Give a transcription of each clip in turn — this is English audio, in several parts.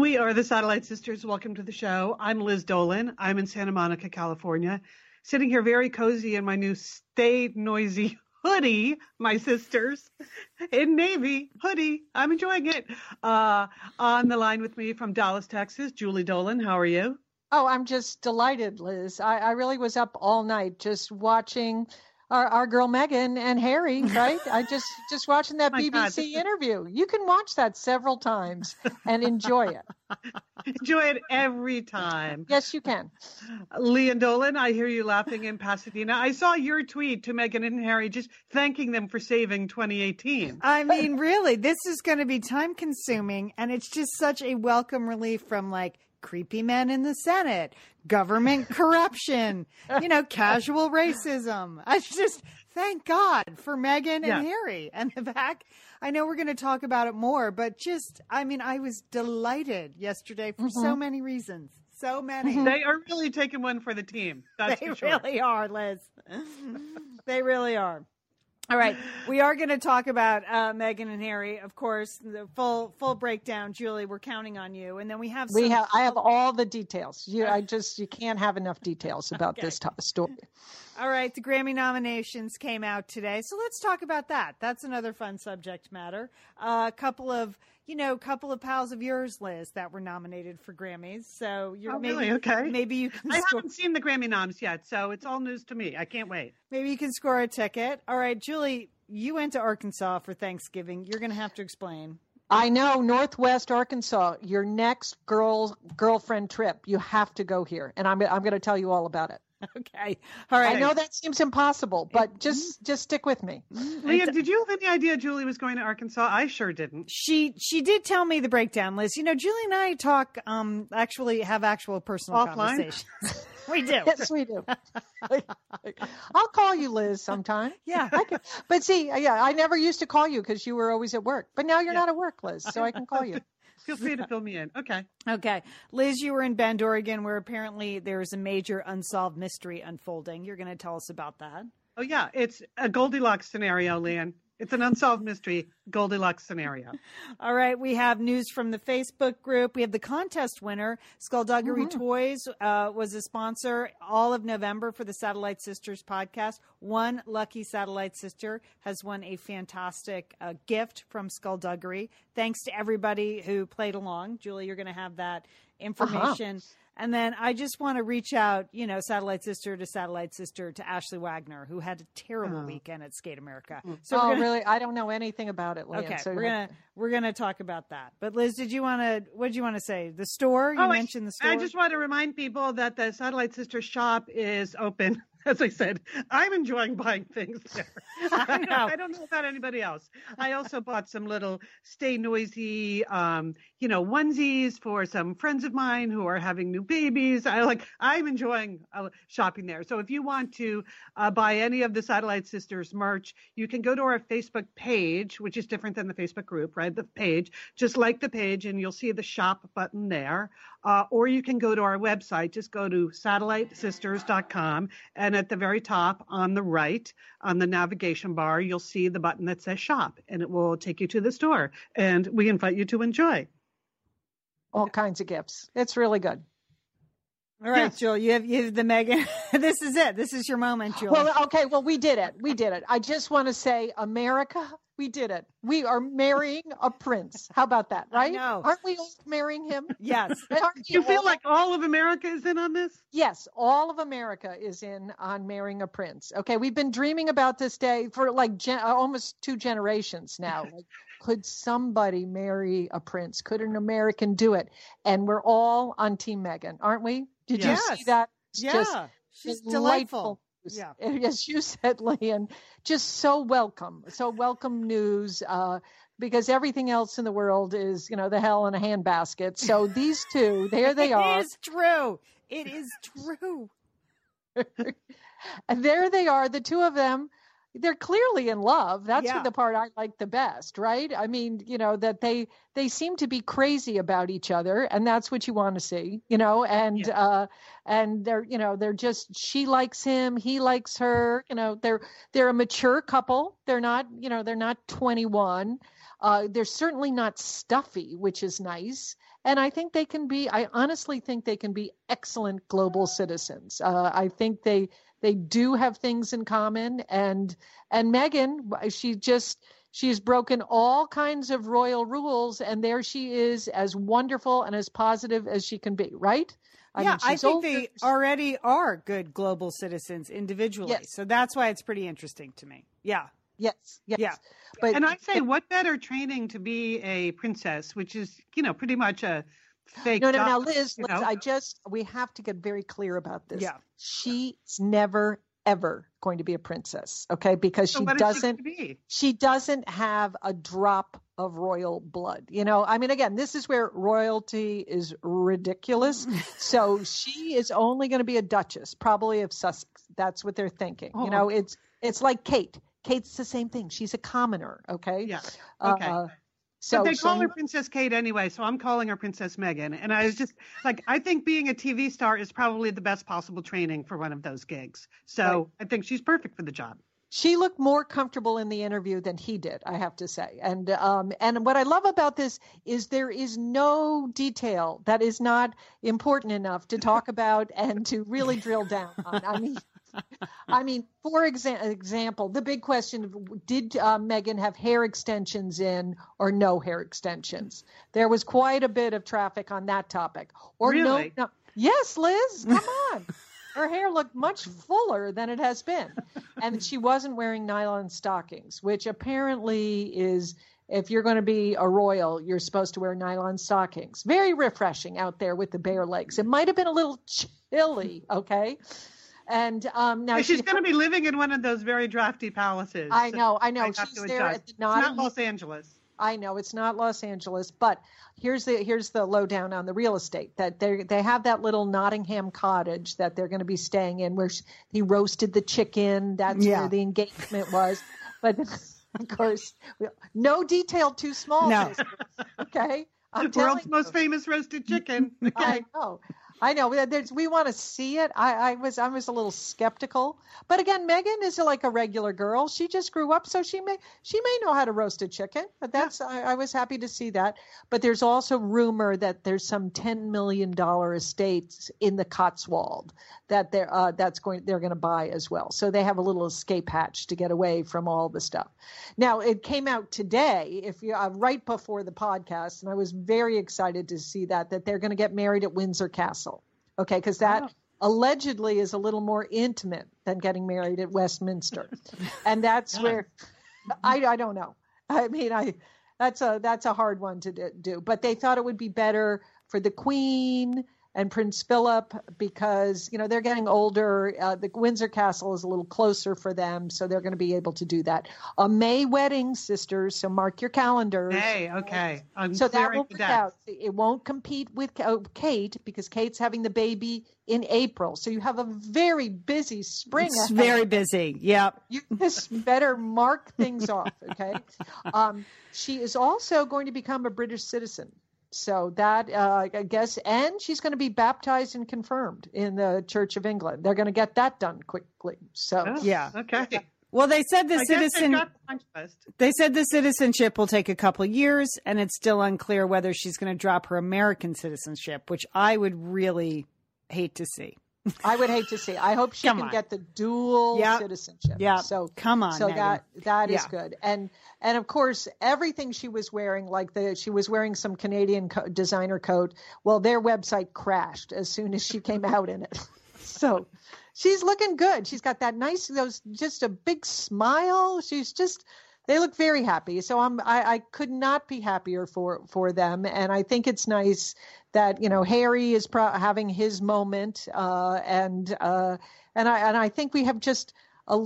We are the Satellite Sisters. Welcome to the show. I'm Liz Dolan. I'm in Santa Monica, California, sitting here very cozy in my new Stay Noisy hoodie, my sisters, in navy hoodie. I'm enjoying it. Uh, on the line with me from Dallas, Texas, Julie Dolan. How are you? Oh, I'm just delighted, Liz. I, I really was up all night just watching our, our girl Meghan and Harry, right? I just just watching that oh BBC God. interview. You can watch that several times and enjoy it. enjoy it every time. Yes, you can. Lian Dolan, I hear you laughing in Pasadena. I saw your tweet to Meghan and Harry just thanking them for saving 2018. I mean, really, this is going to be time consuming and it's just such a welcome relief from like creepy men in the Senate, government corruption, you know, casual racism. I just thank God for Meghan yeah. and Harry and the back. I know we're going to talk about it more, but just, I mean, I was delighted yesterday for mm-hmm. so many reasons. So many. They are really taking one for the team. That's they sure. really are, Liz. they really are. All right, we are going to talk about uh, Meghan and Harry, of course. The full full breakdown, Julie. We're counting on you, and then we have we have I have all the details. You, I just you can't have enough details about okay. this t- story. All right, the Grammy nominations came out today, so let's talk about that. That's another fun subject matter. A uh, couple of you know, a couple of pals of yours, Liz, that were nominated for Grammys. So you're oh, maybe really? okay. Maybe you can. I haven't seen the Grammy noms yet, so it's all news to me. I can't wait. Maybe you can score a ticket. All right, Julie, you went to Arkansas for Thanksgiving. You're going to have to explain. I know Northwest Arkansas. Your next girl girlfriend trip, you have to go here, and I'm I'm going to tell you all about it. Okay. All right. I know that seems impossible, but just just stick with me. Leah, did you have any idea Julie was going to Arkansas? I sure didn't. She she did tell me the breakdown, Liz. You know, Julie and I talk um actually have actual personal Offline? conversations. we do. Yes, we do. I'll call you Liz sometime. Yeah. I can. But see, yeah, I never used to call you because you were always at work. But now you're yeah. not at work, Liz, so I can call you. Feel free to fill me in. Okay. Okay. Liz, you were in Bend, Oregon, where apparently there's a major unsolved mystery unfolding. You're going to tell us about that. Oh, yeah. It's a Goldilocks scenario, Lian. It's an unsolved mystery Goldilocks scenario. All right, we have news from the Facebook group. We have the contest winner. Skullduggery mm-hmm. Toys uh, was a sponsor all of November for the Satellite Sisters podcast. One lucky Satellite Sister has won a fantastic uh, gift from Skullduggery. Thanks to everybody who played along. Julie, you're going to have that uh-huh. information. Uh-huh and then I just want to reach out, you know, satellite sister to satellite sister to Ashley Wagner, who had a terrible oh. weekend at Skate America. Mm. So oh, gonna... really? I don't know anything about it. Okay, so we're gonna we're gonna talk about that. But Liz, did you want to? What did you want to say? The store? You oh, mentioned the store. I just want to remind people that the Satellite Sister shop is open as I said, I'm enjoying buying things there. I, know. I don't know about anybody else. I also bought some little stay noisy, um, you know, onesies for some friends of mine who are having new babies. I like, I'm enjoying uh, shopping there. So if you want to uh, buy any of the Satellite Sisters merch, you can go to our Facebook page, which is different than the Facebook group, right? The page, just like the page, and you'll see the shop button there. Uh, or you can go to our website. Just go to satellitesisters.com and and at the very top on the right, on the navigation bar, you'll see the button that says shop, and it will take you to the store. And we invite you to enjoy. All kinds of gifts. It's really good. All right, yes. Jill, you have you have the Meghan. this is it. This is your moment, Jill. Well, okay. Well, we did it. We did it. I just want to say, America, we did it. We are marrying a prince. How about that, right? No. Aren't we all marrying him? Yes. you feel like all of America is in on this? Yes, all of America is in on marrying a prince. Okay, we've been dreaming about this day for like gen- uh, almost two generations now. Like, could somebody marry a prince? Could an American do it? And we're all on Team Meghan, aren't we? Did yes. you see that? It's yeah. She's delightful. delightful yeah. as you said, Lian, just so welcome, so welcome news. Uh, because everything else in the world is, you know, the hell in a handbasket. So these two, there they are. It is true. It is true. and there they are, the two of them they're clearly in love that's yeah. the part i like the best right i mean you know that they they seem to be crazy about each other and that's what you want to see you know and yeah. uh and they're you know they're just she likes him he likes her you know they're they're a mature couple they're not you know they're not 21 uh they're certainly not stuffy which is nice and I think they can be. I honestly think they can be excellent global citizens. Uh, I think they they do have things in common, and and Meghan, she just she's broken all kinds of royal rules, and there she is, as wonderful and as positive as she can be. Right? I yeah, mean, I think they already are good global citizens individually. Yes. So that's why it's pretty interesting to me. Yeah. Yes. Yes. Yeah. But and I say, what better training to be a princess, which is, you know, pretty much a fake. No, no, now, Liz, Liz I just we have to get very clear about this. Yeah. She's never ever going to be a princess, okay? Because so she doesn't she, she doesn't have a drop of royal blood. You know, I mean again, this is where royalty is ridiculous. so she is only going to be a duchess, probably of Sussex. That's what they're thinking. Oh. You know, it's it's like Kate. Kate's the same thing. She's a commoner, okay? Yeah. Okay. Uh, so but they call so, her Princess Kate anyway, so I'm calling her Princess Meghan. And I was just like, I think being a TV star is probably the best possible training for one of those gigs. So right. I think she's perfect for the job. She looked more comfortable in the interview than he did, I have to say. And um, and what I love about this is there is no detail that is not important enough to talk about and to really drill down on. I mean, I mean, for exa- example, the big question did uh, Meghan have hair extensions in or no hair extensions? There was quite a bit of traffic on that topic. Or really? no, no. Yes, Liz, come on. Her hair looked much fuller than it has been. And she wasn't wearing nylon stockings, which apparently is if you're going to be a royal, you're supposed to wear nylon stockings. Very refreshing out there with the bare legs. It might have been a little chilly, okay? And um, now she's going to be living in one of those very drafty palaces. I know, I know. She's there at the Notting, not Los Angeles. I know it's not Los Angeles, but here's the here's the lowdown on the real estate that they they have that little Nottingham cottage that they're going to be staying in where she, he roasted the chicken. That's yeah. where the engagement was, but. Of course, no detail too small. No. Okay. I'm the world's most famous roasted chicken. Okay. I know. I know we want to see it. I, I, was I was a little skeptical, but again, Meghan is like a regular girl. She just grew up, so she may she may know how to roast a chicken. But that's yeah. I, I, was happy to see that. But there's also rumor that there's some ten million dollar estates in the Cotswold that they're uh, that's going they're going to buy as well. So they have a little escape hatch to get away from all the stuff. Now it came out today, if you uh, right before the podcast, and I was very excited to see that that they're going to get married at Windsor Castle. Okay, because that allegedly is a little more intimate than getting married at Westminster, and that's where I I don't know. I mean, I that's a that's a hard one to do, but they thought it would be better for the Queen and Prince Philip because you know they're getting older. Uh, the Windsor Castle is a little closer for them, so they're going to be able to do that. A May wedding, sisters. So mark your calendars. May, okay. I'm so that will work out. It won't compete with oh, Kate because Kate's having the baby in April. So you have a very busy spring. It's very busy. Yep. You just better mark things off. Okay. Um, she is also going to become a British citizen. So that uh, I guess, and she's going to be baptized and confirmed in the Church of England. They're going to get that done quickly. So oh, yeah, okay. Well, they said the I citizen. They said the citizenship will take a couple years, and it's still unclear whether she's going to drop her American citizenship, which I would really hate to see. I would hate to see. I hope she come can on. get the dual yep. citizenship. Yeah. So come on. So Meghan. that that is yeah. good. And and of course everything she was wearing, like the she was wearing some Canadian co- designer coat. Well, their website crashed as soon as she came out in it. So she's looking good. She's got that nice those just a big smile. She's just they look very happy. So I'm I, I could not be happier for for them, and I think it's nice that you know Harry is pro- having his moment, uh, and uh, and I and I think we have just a,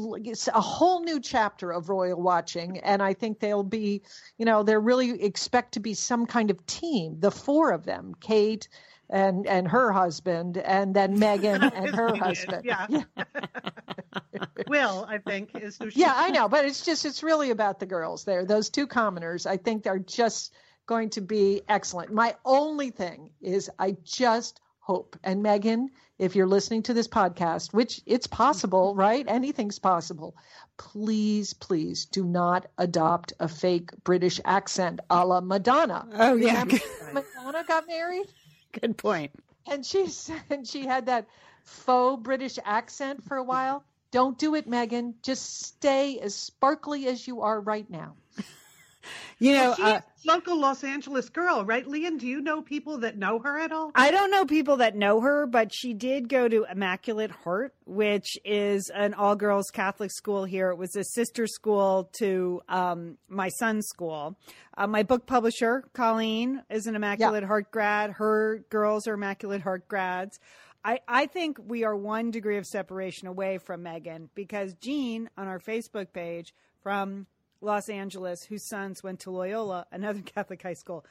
a whole new chapter of royal watching, and I think they'll be, you know, they really expect to be some kind of team. The four of them, Kate and and her husband, and then Meghan and her husband. Yeah. yeah. Will, I think, is who. Yeah, I know, but it's just it's really about the girls there. Those two commoners, I think, they're just going to be excellent. My only thing is, I just hope, and Meghan, if you're listening to this podcast, which it's possible, right? Anything's possible. Please, please do not adopt a fake British accent a la Madonna. Oh, yeah. Madonna got married? Good point. And she said she had that faux British accent for a while. Don't do it, Meghan. Just stay as sparkly as you are right now. You know, well, she's uh, local Los Angeles girl, right, Lian? Do you know people that know her at all? I don't know people that know her, but she did go to Immaculate Heart, which is an all girls Catholic school here. It was a sister school to um, my son's school. Uh, my book publisher, Colleen, is an Immaculate yeah. Heart grad. Her girls are Immaculate Heart grads. I, I think we are one degree of separation away from Meghan because Jean on our Facebook page from Los Angeles, whose sons went to Loyola, another Catholic high school.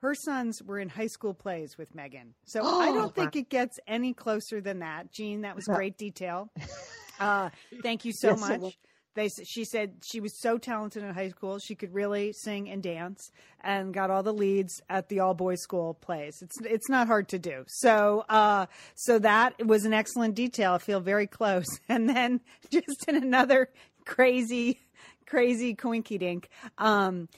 Her sons were in high school plays with Meghan. So oh, I don't think it gets any closer than that. Jean, that was great detail. Uh, thank you so yes, much. They, she said she was so talented in high school. She could really sing and dance and got all the leads at the all boys school plays. It's, it's not hard to do. So, uh, so that was an excellent detail. I feel very close. And then just in another crazy crazy coinky dink. Um,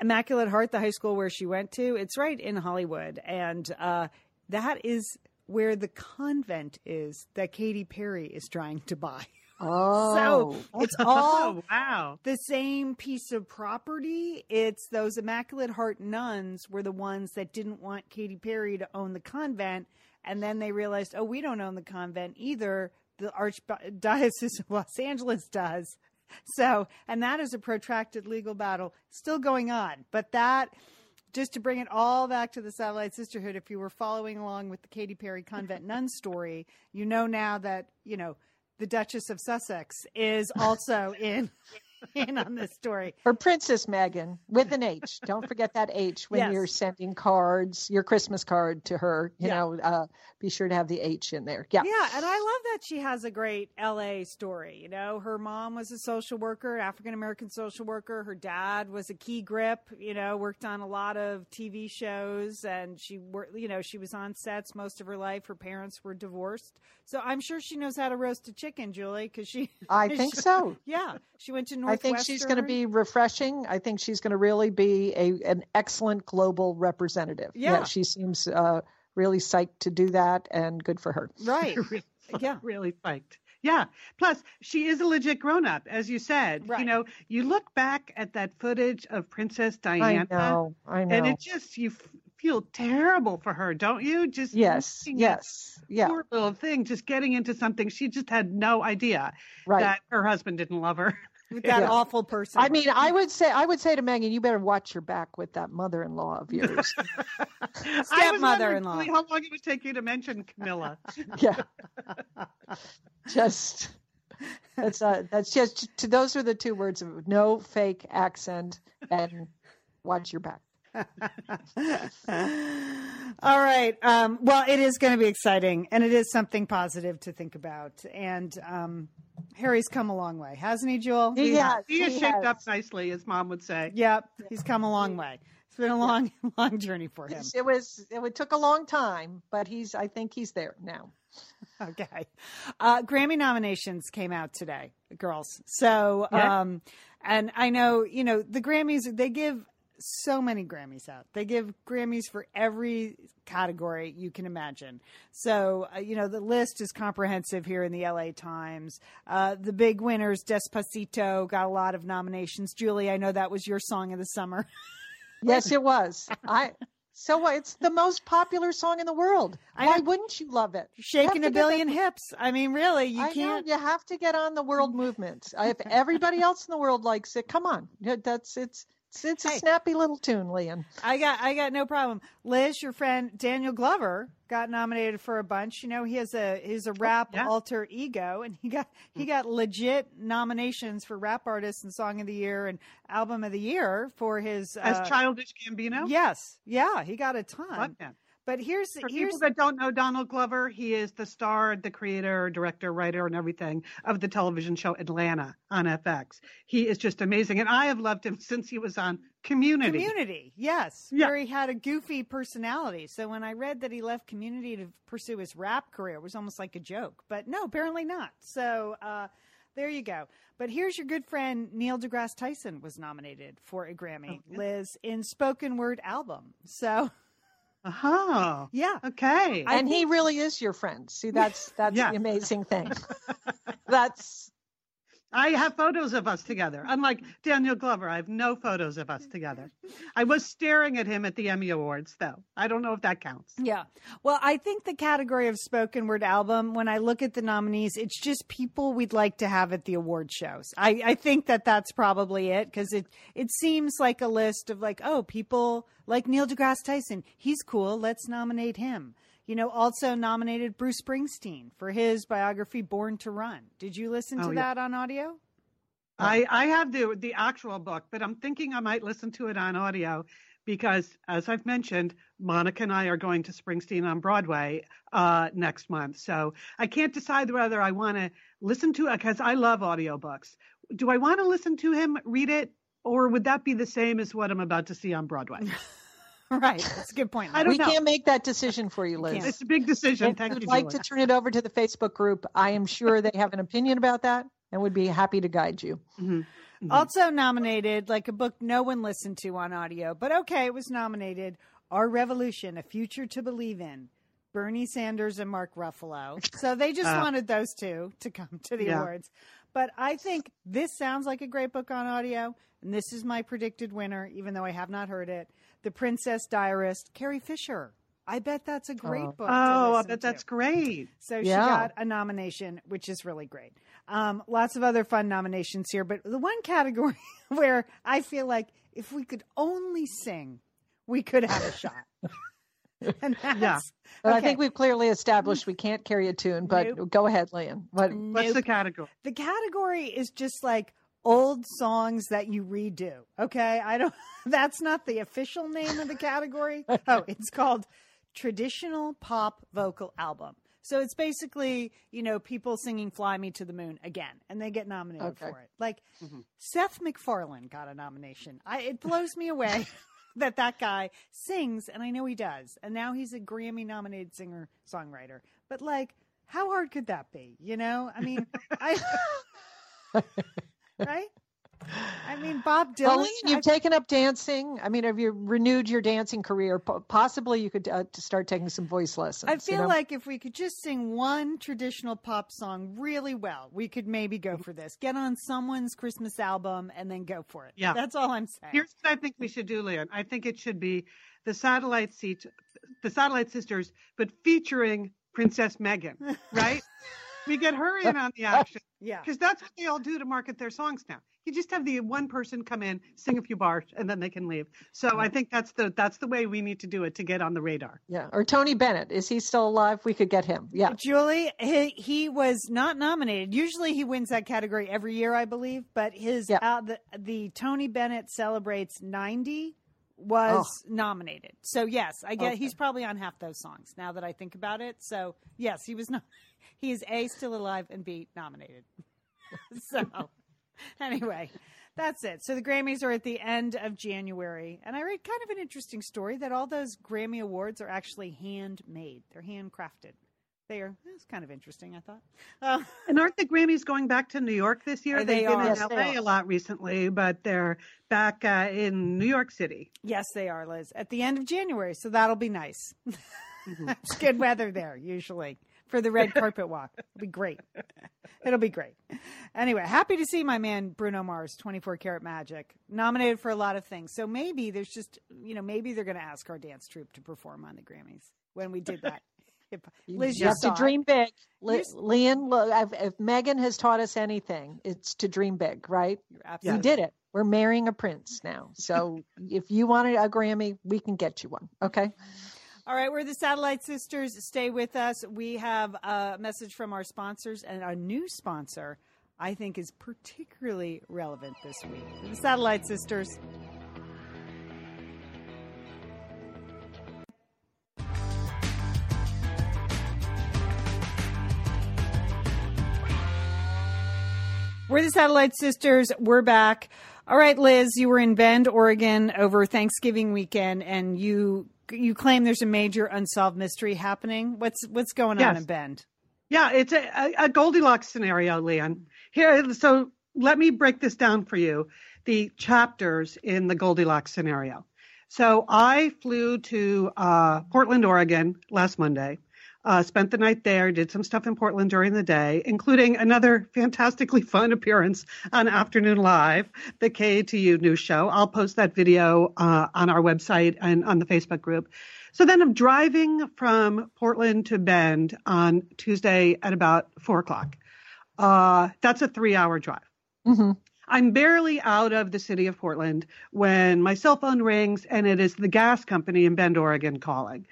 Immaculate Heart, the high school where she went to, it's right in Hollywood. And uh, that is where the convent is that Katy Perry is trying to buy. Oh, so it's all oh, wow. the same piece of property. It's those Immaculate Heart nuns were the ones that didn't want Katy Perry to own the convent, and then they realized, oh, we don't own the convent either. The Archdiocese of Los Angeles does. So, and that is a protracted legal battle still going on. But that, just to bring it all back to the Satellite Sisterhood, if you were following along with the Katy Perry convent nun story, you know now that, you know, the Duchess of Sussex is also in in on this story. Or Princess Meghan with an H. Don't forget that H when yes. you're sending cards, your Christmas card to her. You yeah. know, uh, be sure to have the H in there. Yeah. Yeah. And I love that she has a great LA story. You know, her mom was a social worker, African American social worker. Her dad was a key grip, you know, worked on a lot of TV shows and she worked, you know, she was on sets most of her life. Her parents were divorced. So I'm sure she knows how to roast a chicken, Julie, because she. I think she, so. Yeah. She went to I think she's going to be refreshing. I think she's going to really be a an excellent global representative. Yeah, yeah she seems uh, really psyched to do that, and good for her. Right. yeah, really psyched. Yeah. Plus, she is a legit grown up, as you said. Right. You know, you look back at that footage of Princess Diana. I know. I know. And it just you feel terrible for her, don't you? Just yes, yes, yeah. Poor little thing, just getting into something she just had no idea right. that her husband didn't love her. with that yeah. awful person. I mean, I would say, I would say to Meghan, you better watch your back with that mother-in-law of yours. Stepmother-in-law. How long it would take you to mention Camilla? yeah, just that's uh, that's just to, those are the two words of no fake accent and watch your back. All right. Um, well, it is going to be exciting, and it is something positive to think about. And um, Harry's come a long way, hasn't he, Jewel? He, he has. He, has he shaped has. up nicely, as Mom would say. Yep, he's come a long way. It's been a long, long journey for him. It was. It took a long time, but he's. I think he's there now. Okay. Uh, Grammy nominations came out today, girls. So, yeah. um, and I know you know the Grammys. They give so many Grammys out. They give Grammys for every category you can imagine. So, uh, you know, the list is comprehensive here in the LA Times. Uh, the big winners, Despacito, got a lot of nominations. Julie, I know that was your song of the summer. yes, it was. I. So it's the most popular song in the world. Why wouldn't you love it? Shaking a billion hips. I mean, really, you I can't. Know, you have to get on the world movement. if everybody else in the world likes it, come on. That's it's it's, a hey, snappy little tune, Lian. I got I got no problem. Liz, your friend Donald Glover got nominated for a bunch. You know, he has a he's a oh, rap yeah. alter ego, and he got he hmm. got legit nominations for rap artist and song of the year and album of the year for his as uh, Childish Gambino. Yes, yeah, he got a ton. But here's for here's, people that don't know Donald Glover, he is the star, the creator, director, writer, and everything of the television show Atlanta on FX. He is just amazing, and I have loved him since he was on Community. Community, yes, yeah. where he had a goofy personality. So when I read that he left Community to pursue his rap career, it was almost like a joke. But no, apparently not. So. Uh, there you go. But here's your good friend Neil deGrasse Tyson was nominated for a Grammy, oh, Liz, in spoken word album. So Oh, yeah. Okay. And he really is your friend. See, that's that's yeah. the amazing thing. that's I have photos of us together. Unlike Donald Glover, I have no photos of us together. I was staring at him at the Emmy Awards, though. I don't know if that counts. Yeah. Well, I think the category of spoken word album, when I look at the nominees, it's just people we'd like to have at the award shows. I, I think that that's probably it because it, it seems like a list of like, oh, people like Neil deGrasse Tyson. He's cool. Let's nominate him you know, also nominated Bruce Springsteen for his biography Born to Run. Did you listen to oh, yeah. that on audio? I, I have the the actual book, but I'm thinking I might listen to it on audio because, as I've mentioned, Monica and I are going to Springsteen on Broadway uh, next month. So I can't decide whether I want to listen to it because I love audiobooks. Do I want to listen to him read it, or would that be the same as what I'm about to see on Broadway? right. That's a good point. I don't we know. can't make that decision for you, Liz. It's a big decision. If Thank you'd like to turn it over to the Facebook group, I am sure they have an opinion about that and would be happy to guide you. Mm-hmm. Mm-hmm. Also nominated, like a book no one listened to on audio, but okay, it was nominated. Our Revolution, A Future to Believe in. Bernie Sanders and Mark Ruffalo. So they just uh, wanted those two to come to the yeah. awards. But I think this sounds like a great book on audio, and this is my predicted winner, even though I have not heard it. The Princess Diarist, Carrie Fisher. I bet that's a great oh. book. Oh, I bet to. that's great. So yeah. she got a nomination, which is really great. Um, lots of other fun nominations here, but the one category where I feel like if we could only sing, we could have a shot. and yeah. But okay. I think we've clearly established we can't carry a tune, but nope. go ahead, Lian. What, nope. What's the category? The category is just like old songs that you redo. Okay. I don't, that's not the official name of the category. oh, it's called traditional pop vocal album. So it's basically, you know, people singing Fly Me to the Moon again, and they get nominated okay. for it. Like mm-hmm. Seth MacFarlane got a nomination. I, it blows me away that that guy sings, and I know he does. And now he's a Grammy nominated singer songwriter. But like, how hard could that be? You know, I mean, I right? I mean, Bob Dylan. Well, you've I, taken up dancing. I mean, have you renewed your dancing career? Possibly, you could uh, start taking some voice lessons. I feel you know? like if we could just sing one traditional pop song really well, we could maybe go for this. Get on someone's Christmas album and then go for it. Yeah, that's all I'm saying. Here's what I think we should do, Lian. I think it should be the Satellite Seat, the Satellite Sisters, but featuring Princess Meghan, right? We get her in on the action. yeah. Because that's what they all do to market their songs now. You just have the one person come in, sing a few bars, and then they can leave. So I think that's the that's the way we need to do it to get on the radar. Yeah. Or Tony Bennett. Is he still alive? We could get him. Yeah. Julie, he, he was not nominated. Usually he wins that category every year, I believe. But his yeah. uh, the the Tony Bennett celebrates ninety was oh. nominated. So yes, I get okay. he's probably on half those songs now that I think about it. So yes, he was not he is A, still alive, and B, nominated. so, anyway, that's it. So the Grammys are at the end of January. And I read kind of an interesting story that all those Grammy Awards are actually handmade, they're handcrafted. They are. It's kind of interesting, I thought. Uh, and aren't the Grammys going back to New York this year? They They've are. been in yes, LA a lot recently, but they're back uh, in New York City. Yes, they are, Liz. At the end of January, so that'll be nice. Mm-hmm. it's good weather there usually for the red carpet walk. It'll be great. It'll be great. Anyway, happy to see my man Bruno Mars, 24 Karat Magic, nominated for a lot of things. So maybe there's just, you know, maybe they're going to ask our dance troupe to perform on the Grammys when we did that. If, Liz, you, have to dream big. Li- Lian, look, if, if Meghan has taught us anything, it's to dream big, right? We did it. We're marrying a prince now. So if you wanted a Grammy, we can get you one. Okay. All right, we're the Satellite Sisters. Stay with us. We have a message from our sponsors and a new sponsor I think is particularly relevant this week. The Satellite Sisters. We're the Satellite Sisters. We're back. All right, Liz, you were in Bend, Oregon over Thanksgiving weekend and you you claim there's a major unsolved mystery happening. What's what's going yes. on in Bend? Yeah, it's a, a Goldilocks scenario, Lian. Here, so let me break this down for you. The chapters in the Goldilocks scenario. So I flew to uh, Portland, Oregon last Monday uh, spent the night there, did some stuff in Portland during the day, including another fantastically fun appearance on Afternoon Live, the KATU news show. I'll post that video uh, on our website and on the Facebook group. So then I'm driving from Portland to Bend on Tuesday at about four o'clock. Uh, that's a three hour drive. Mm-hmm. I'm barely out of the city of Portland when my cell phone rings and it is the gas company in Bend, Oregon calling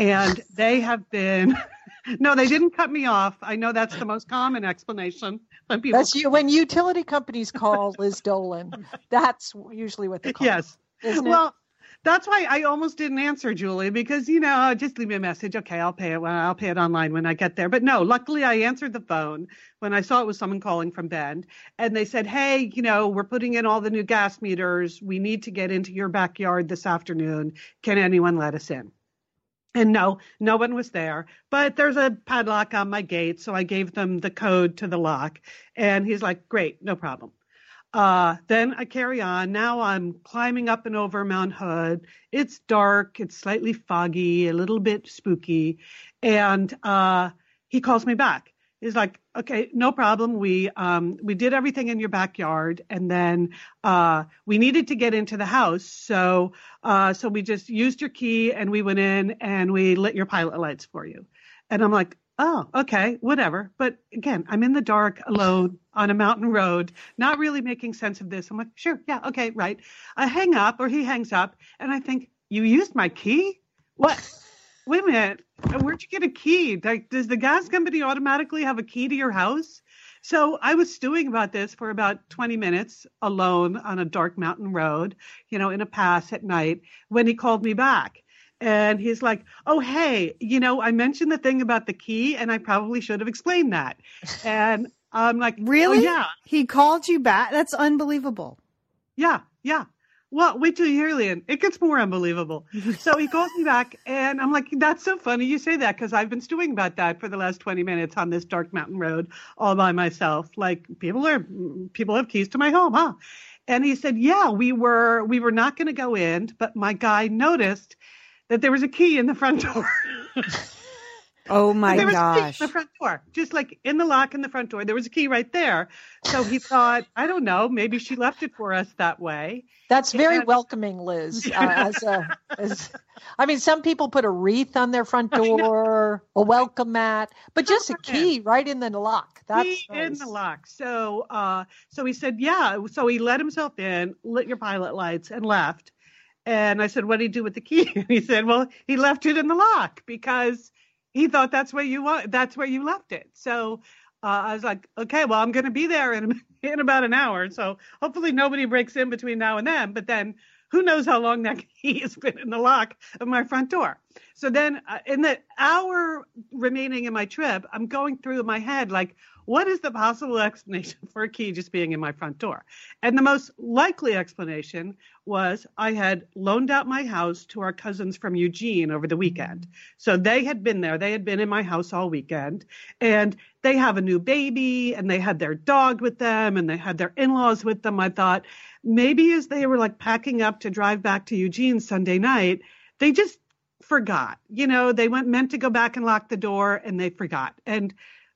and they have been no they didn't cut me off i know that's the most common explanation when people that's you when utility companies call liz dolan that's usually what they call yes well that's why I almost didn't answer, Julie, because you know, just leave me a message. Okay, I'll pay it. Well, I'll pay it online when I get there. But no, luckily I answered the phone when I saw it was someone calling from Bend, and they said, "Hey, you know, we're putting in all the new gas meters. We need to get into your backyard this afternoon. Can anyone let us in?" And no, no one was there. But there's a padlock on my gate, so I gave them the code to the lock. And he's like, "Great, no problem." Uh, then I carry on. Now I'm climbing up and over Mount Hood. It's dark. It's slightly foggy, a little bit spooky. And uh, he calls me back. He's like, okay, no problem. We um, we did everything in your backyard, and then uh, we needed to get into the house, so uh, so we just used your key and we went in and we lit your pilot lights for you. And I'm like, oh, okay, whatever. But again, I'm in the dark, alone on a mountain road, not really making sense of this. I'm like, sure, yeah, okay, right. I hang up, or he hangs up, and I think, you used my key? What? Wait a minute, where'd you get a key? Like, does the gas company automatically have a key to your house? So I was stewing about this for about 20 minutes alone on a dark mountain road, you know, in a pass at night when he called me back. And he's like, Oh, hey, you know, I mentioned the thing about the key and I probably should have explained that. And I'm like, oh, Really? Oh, yeah. He called you back? That's unbelievable. Yeah. Yeah. Well, wait till you hear Lian. It gets more unbelievable. so he calls me back, and I'm like, "That's so funny you say that because I've been stewing about that for the last 20 minutes on this dark mountain road all by myself. Like people are people have keys to my home, huh?" And he said, "Yeah, we were we were not going to go in, but my guy noticed that there was a key in the front door." Oh my there was gosh. A key in the front door, just like in the lock in the front door. There was a key right there. So he thought, I don't know, maybe she left it for us that way. That's very and, welcoming, Liz. Uh, as a, as, I mean, some people put a wreath on their front door, a welcome mat, but just a key right in the lock. That's key nice. in the lock. So, uh, so he said, yeah. So he let himself in, lit your pilot lights, and left. And I said, what did he do with the key? And he said, well, he left it in the lock because he thought that's where you want that's where you left it. So uh, i was like okay well i'm going to be there in, in about an hour. So hopefully nobody breaks in between now and then but then who knows how long that key has been in the lock of my front door. So then uh, in the hour remaining in my trip i'm going through my head like what is the possible explanation for a key just being in my front door? And the most likely explanation was I had loaned out my house to our cousins from Eugene over the weekend. So they had been there. They had been in my house all weekend. And they have a new baby and they had their dog with them and they had their in laws with them. I thought maybe as they were like packing up to drive back to Eugene Sunday night, they just forgot. You know, they went meant to go back and lock the door and they forgot. And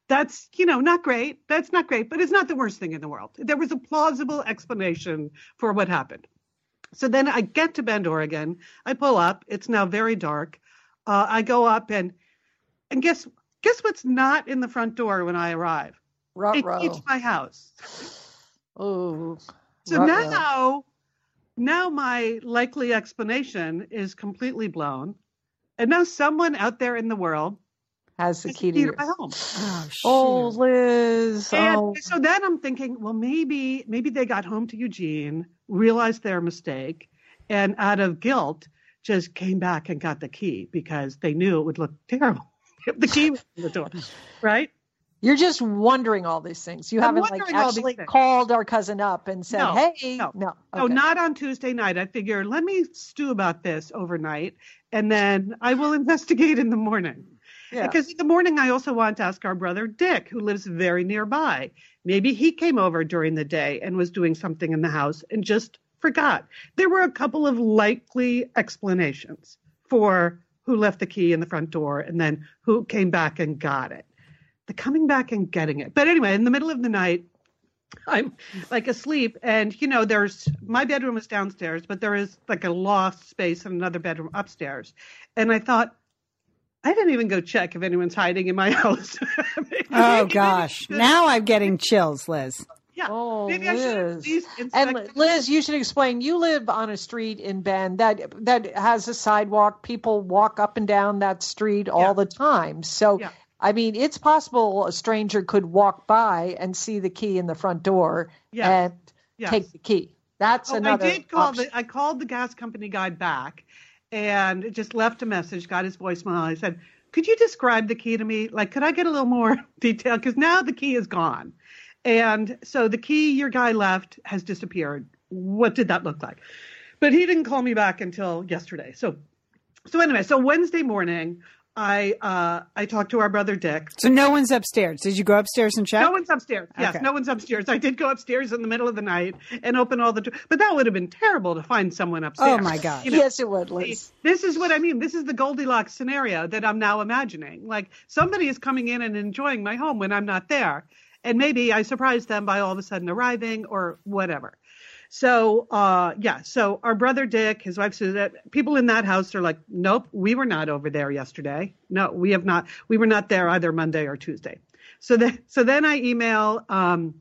that's, you know, not great. That's not great, but it's not the worst thing in the world. There was a plausible explanation for what happened. So then I get to Bend, Oregon. I pull up. It's now very dark. Uh, I go up and and guess guess what's not in the front door when I arrive? it's my house. Oh. So now now my likely explanation is completely blown. And now someone out there in the world has the key to your home. Oh, oh, Liz. And oh. so then I'm thinking, well, maybe maybe they got home to Eugene, realized their mistake, and out of guilt, just came back and got the key because they knew it would look terrible if the key was in the door, right? You're just wondering all these things. You I'm haven't like actually called our cousin up and said, no, "Hey, no, no, okay. no, not on Tuesday night." I figure let me stew about this overnight, and then I will investigate in the morning. Because in the morning, I also want to ask our brother Dick, who lives very nearby. Maybe he came over during the day and was doing something in the house and just forgot. There were a couple of likely explanations for who left the key in the front door and then who came back and got it the coming back and getting it. But anyway, in the middle of the night, I'm like asleep, and you know, there's my bedroom is downstairs, but there is like a loft space and another bedroom upstairs. And I thought, I didn't even go check if anyone's hiding in my house. oh gosh, now I'm getting chills, Liz. Yeah. Oh, Maybe Liz. and Liz, you should explain. You live on a street in Bend that that has a sidewalk. People walk up and down that street all the time. So yeah. I mean, it's possible a stranger could walk by and see the key in the front door yes. and yes. take the key. That's oh, another. I did call option. the I called the gas company guy back and just left a message, got his voicemail. I said, "Could you describe the key to me? Like, could I get a little more detail? Because now the key is gone, and so the key your guy left has disappeared. What did that look like?" But he didn't call me back until yesterday. So, so anyway, so Wednesday morning, I uh, I talked to our brother Dick. So no one's upstairs. Did you go upstairs and check? No one's upstairs. Yes, okay. no one's upstairs. I did go upstairs in the middle of the night and open all the doors, but that would have been terrible to find someone upstairs. Oh my god! You know, yes, it would. Liz. This is what I mean. This is the Goldilocks scenario that I'm now imagining. Like somebody is coming in and enjoying my home when I'm not there, and maybe I surprise them by all of a sudden arriving or whatever. So uh, yeah, so our brother Dick, his wife Susan, people in that house are like, nope, we were not over there yesterday. No, we have not. We were not there either Monday or Tuesday. So then, so then I email um,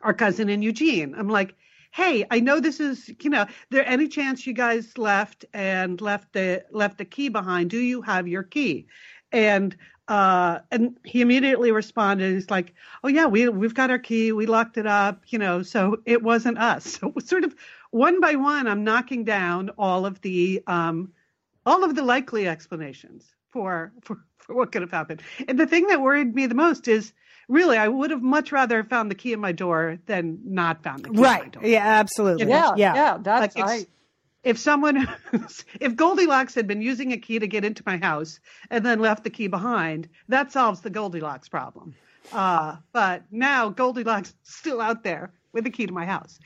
our cousin in Eugene. I'm like, hey, I know this is, you know, there any chance you guys left and left the left the key behind? Do you have your key? And uh, and he immediately responded. He's like, "Oh yeah, we we've got our key. We locked it up. You know, so it wasn't us." So sort of one by one, I'm knocking down all of the um, all of the likely explanations for for for what could have happened. And the thing that worried me the most is really I would have much rather found the key in my door than not found the key right. Yeah, absolutely. You know? Yeah, yeah, yeah. That's like I if someone if goldilocks had been using a key to get into my house and then left the key behind that solves the goldilocks problem. Uh, but now goldilocks still out there with the key to my house.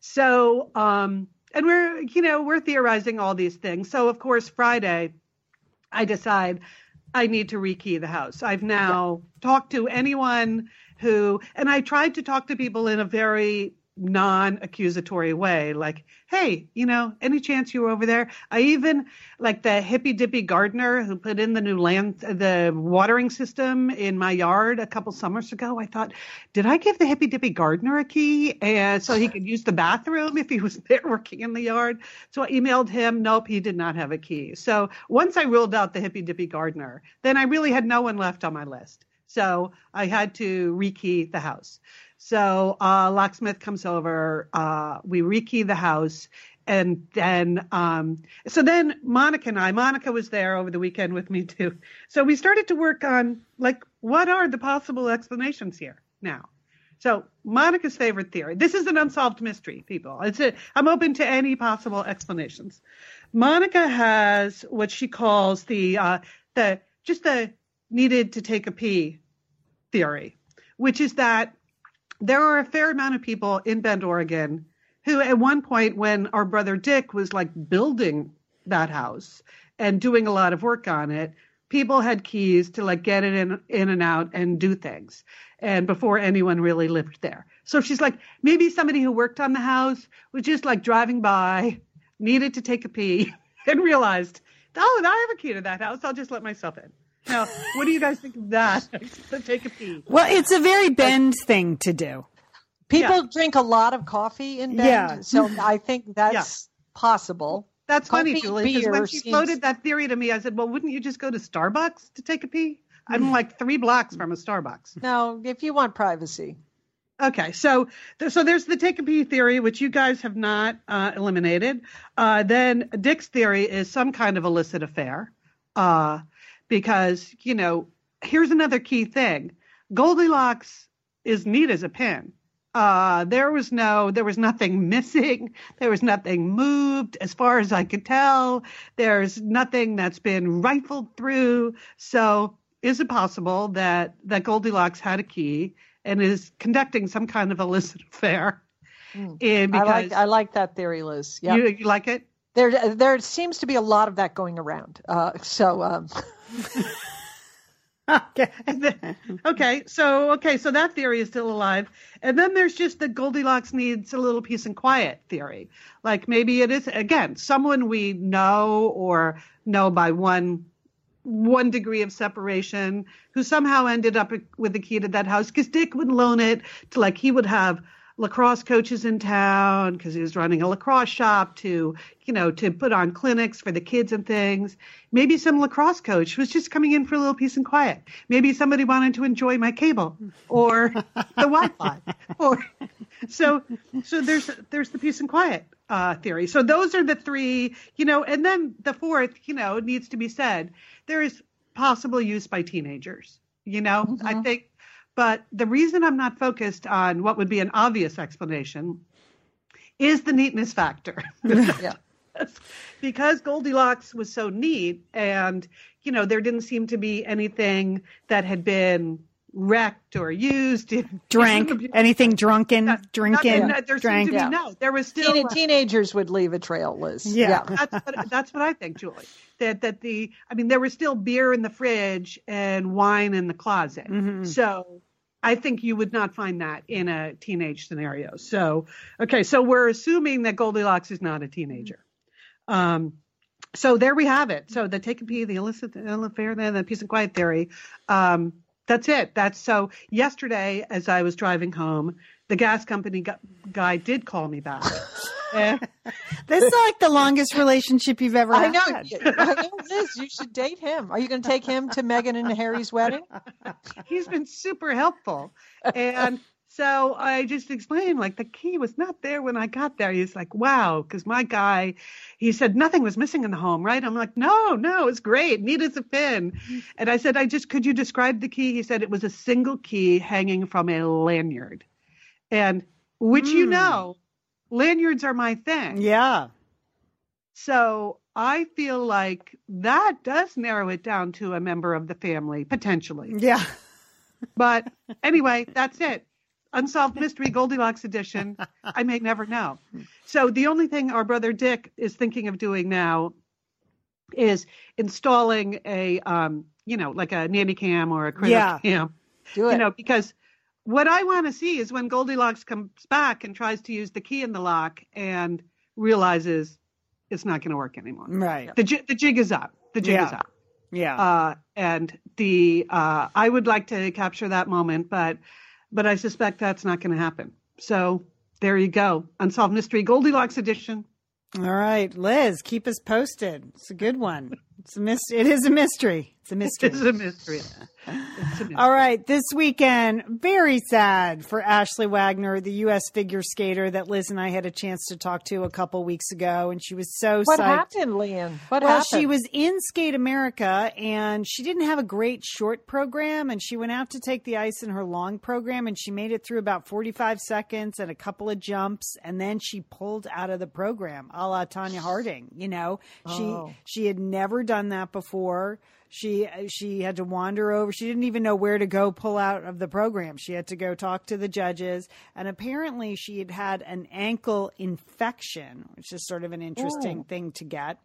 So um, and we're you know we're theorizing all these things. So of course friday i decide i need to rekey the house. I've now yeah. talked to anyone who and i tried to talk to people in a very non-accusatory way like hey you know any chance you were over there? I even like the hippy dippy gardener who put in the new land the watering system in my yard a couple summers ago i thought did i give the hippy dippy gardener a key? And so he could use the bathroom if he was there working in the yard. So i emailed him. Nope he did not have a key. So once i ruled out the hippy dippy gardener then i really had no one left on my list. So i had to rekey the house so uh, locksmith comes over. Uh, we rekey the house, and then um, so then Monica and I. Monica was there over the weekend with me too. So we started to work on like what are the possible explanations here now. So Monica's favorite theory. This is an unsolved mystery, people. It's a, I'm open to any possible explanations. Monica has what she calls the uh, the just the needed to take a pee theory, which is that there are a fair amount of people in Bend, Oregon, who at one point, when our brother Dick was like building that house and doing a lot of work on it, people had keys to like get it in in and out and do things and before anyone really lived there. So she's like maybe somebody who worked on the house was just like driving by needed to take a pee and realized oh i have a key to that house. I'll just let myself in now, what do you guys think of that? Take a pee. Well, it's a very Bend thing to do. People yeah. drink a lot of coffee in Bend, yeah. so I think that's yeah. possible. That's coffee, funny, Julie, because when she seems... floated that theory to me, I said, "Well, wouldn't you just go to Starbucks to take a pee?" I'm mm. like three blocks from a Starbucks. No, if you want privacy. Okay, so so there's the take a pee theory, which you guys have not uh, eliminated. Uh, then Dick's theory is some kind of illicit affair. Uh, because, you know, here's another key thing. Goldilocks is neat as a pin. Uh, there was no, there was nothing missing. There was nothing moved as far as I could tell. There's nothing that's been rifled through. So is it possible that, that Goldilocks had a key and is conducting some kind of illicit affair? Mm. because I like, I like that theory, Liz. Yeah. You, you, like it? There, there seems to be a lot of that going around. Uh, so, um, okay. okay. So okay. So that theory is still alive. And then there's just the Goldilocks needs a little peace and quiet theory. Like maybe it is again someone we know or know by one one degree of separation who somehow ended up with the key to that house because Dick would loan it to like he would have lacrosse coaches in town because he was running a lacrosse shop to, you know, to put on clinics for the kids and things. Maybe some lacrosse coach was just coming in for a little peace and quiet. Maybe somebody wanted to enjoy my cable or the Wi-Fi. Or so so there's there's the peace and quiet uh, theory. So those are the three, you know, and then the fourth, you know, needs to be said. There is possible use by teenagers. You know, mm-hmm. I think but the reason I'm not focused on what would be an obvious explanation is the neatness factor. yeah. because Goldilocks was so neat and you know there didn't seem to be anything that had been wrecked or used drank anything drunken not, drinking not, there drank to be, yeah. no there was still Teen, teenagers would leave a trail liz yeah, yeah. that's, what, that's what i think julie that that the i mean there was still beer in the fridge and wine in the closet mm-hmm. so I think you would not find that in a teenage scenario. So, okay, so we're assuming that Goldilocks is not a teenager. Um, so there we have it. So the take a pee, the illicit affair, then the peace and quiet theory. Um, that's it. That's so. Yesterday, as I was driving home, the gas company guy did call me back. this is like the longest relationship you've ever I know. Had. I know this. You should date him. Are you going to take him to Meghan and Harry's wedding? He's been super helpful. And so I just explained, like, the key was not there when I got there. He's like, wow, because my guy, he said nothing was missing in the home, right? I'm like, no, no, it's great. Neat as a pin. And I said, I just, could you describe the key? He said it was a single key hanging from a lanyard. And which mm. you know, lanyards are my thing. Yeah. So I feel like that does narrow it down to a member of the family, potentially. Yeah. But anyway, that's it. Unsolved Mystery Goldilocks edition. I may never know. So the only thing our brother Dick is thinking of doing now is installing a, um, you know, like a nanny cam or a critter yeah. cam. Do it. You know, because what I want to see is when Goldilocks comes back and tries to use the key in the lock and realizes it's not going to work anymore. Right. The the jig is up. The jig yeah. is up. Yeah. Uh, and the uh, I would like to capture that moment, but but I suspect that's not going to happen. So there you go. Unsolved Mystery Goldilocks edition. All right, Liz, keep us posted. It's a good one. It's a mystery. It is a mystery. It's a mystery. It's a mystery. All right. This weekend, very sad for Ashley Wagner, the U.S. figure skater that Liz and I had a chance to talk to a couple weeks ago. And she was so what psyched. happened, Lian? What well, happened? she was in Skate America and she didn't have a great short program. And she went out to take the ice in her long program and she made it through about 45 seconds and a couple of jumps. And then she pulled out of the program a la Tonya Harding. You know, oh. she, she had never done that before. She she had to wander over. She didn't even know where to go pull out of the program. She had to go talk to the judges, and apparently she had had an ankle infection, which is sort of an interesting Ooh. thing to get.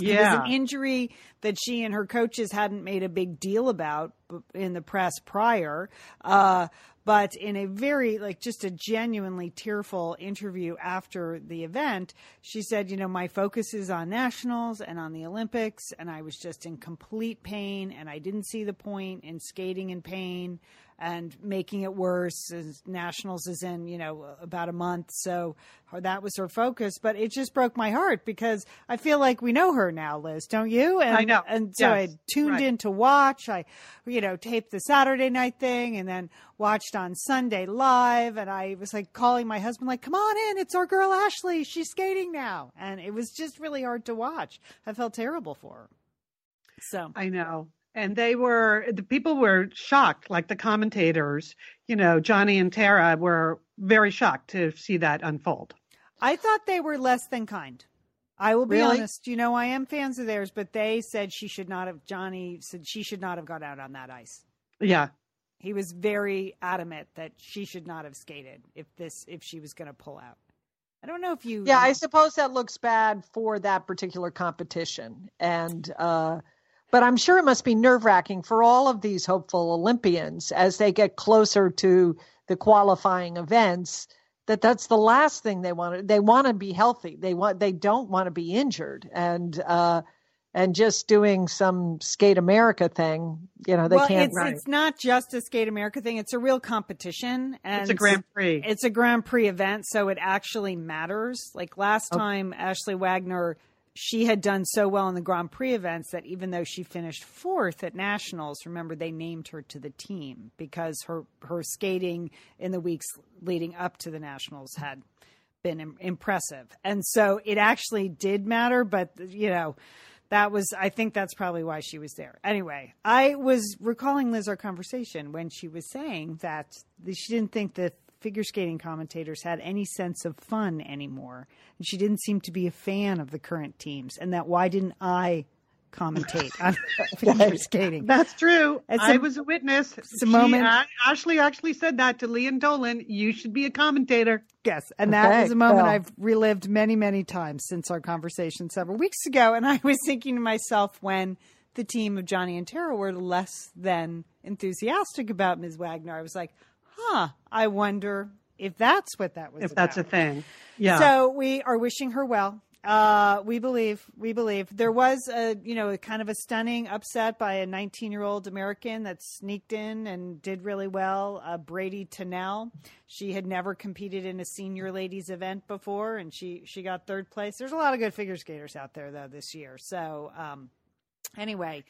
Yeah. It was an injury that she and her coaches hadn't made a big deal about in the press prior. Uh, but in a very like just a genuinely tearful interview after the event she said you know my focus is on nationals and on the olympics and i was just in complete pain and i didn't see the point in skating in pain and making it worse. As nationals is in, you know, about a month. So that was her focus. But it just broke my heart because I feel like we know her now, Liz, don't you? And, I know. And so yes. I tuned right. in to watch. I, you know, taped the Saturday night thing and then watched on Sunday live. And I was like calling my husband, like, come on in. It's our girl Ashley. She's skating now. And it was just really hard to watch. I felt terrible for her. So I know. And they were the people were shocked, like the commentators. You know, Johnny and Tara were very shocked to see that unfold. I thought they were less than kind. I will be really? honest. You know, I am fans of theirs, but they said she should not have. Johnny said she should not have got out on that ice. Yeah, he was very adamant that she should not have skated if this if she was going to pull out. I don't know if you. Yeah, I suppose that looks bad for that particular competition, and uh, but I'm sure it must be nerve wracking for all of these hopeful Olympians as they get closer to the qualifying events. That that's the last thing they want. To, they want to be healthy. They want. They don't want to be injured, and uh, and just doing some skate America thing, you know, they well, can't. It's, right. it's not just a skate America thing; it's a real competition, and it's a Grand Prix. It's a Grand Prix event, so it actually matters. Like last okay. time, Ashley Wagner, she had done so well in the Grand Prix events that even though she finished fourth at nationals, remember they named her to the team because her her skating in the weeks leading up to the nationals had been impressive, and so it actually did matter. But you know that was i think that's probably why she was there anyway i was recalling liz our conversation when she was saying that she didn't think the figure skating commentators had any sense of fun anymore and she didn't seem to be a fan of the current teams and that why didn't i commentate on figure skating. That's true. It's I was a witness. It's a she, moment. Ashley actually said that to Lian Dolan. You should be a commentator. Yes, and okay, that is a moment well. I've relived many, many times since our conversation several weeks ago. And I was thinking to myself when the team of Johnny and Tara were less than enthusiastic about Ms. Wagner, I was like, huh, I wonder if that's what that was. If about. that's a thing. Yeah. So we are wishing her well. Uh, we believe, we believe there was a, you know, kind of a stunning upset by a 19 year old American that sneaked in and did really well. Uh, Bradie Tennell. She had never competed in a senior ladies event before and she, she got third place. There's a lot of good figure skaters out there though this year. So, um, anyway.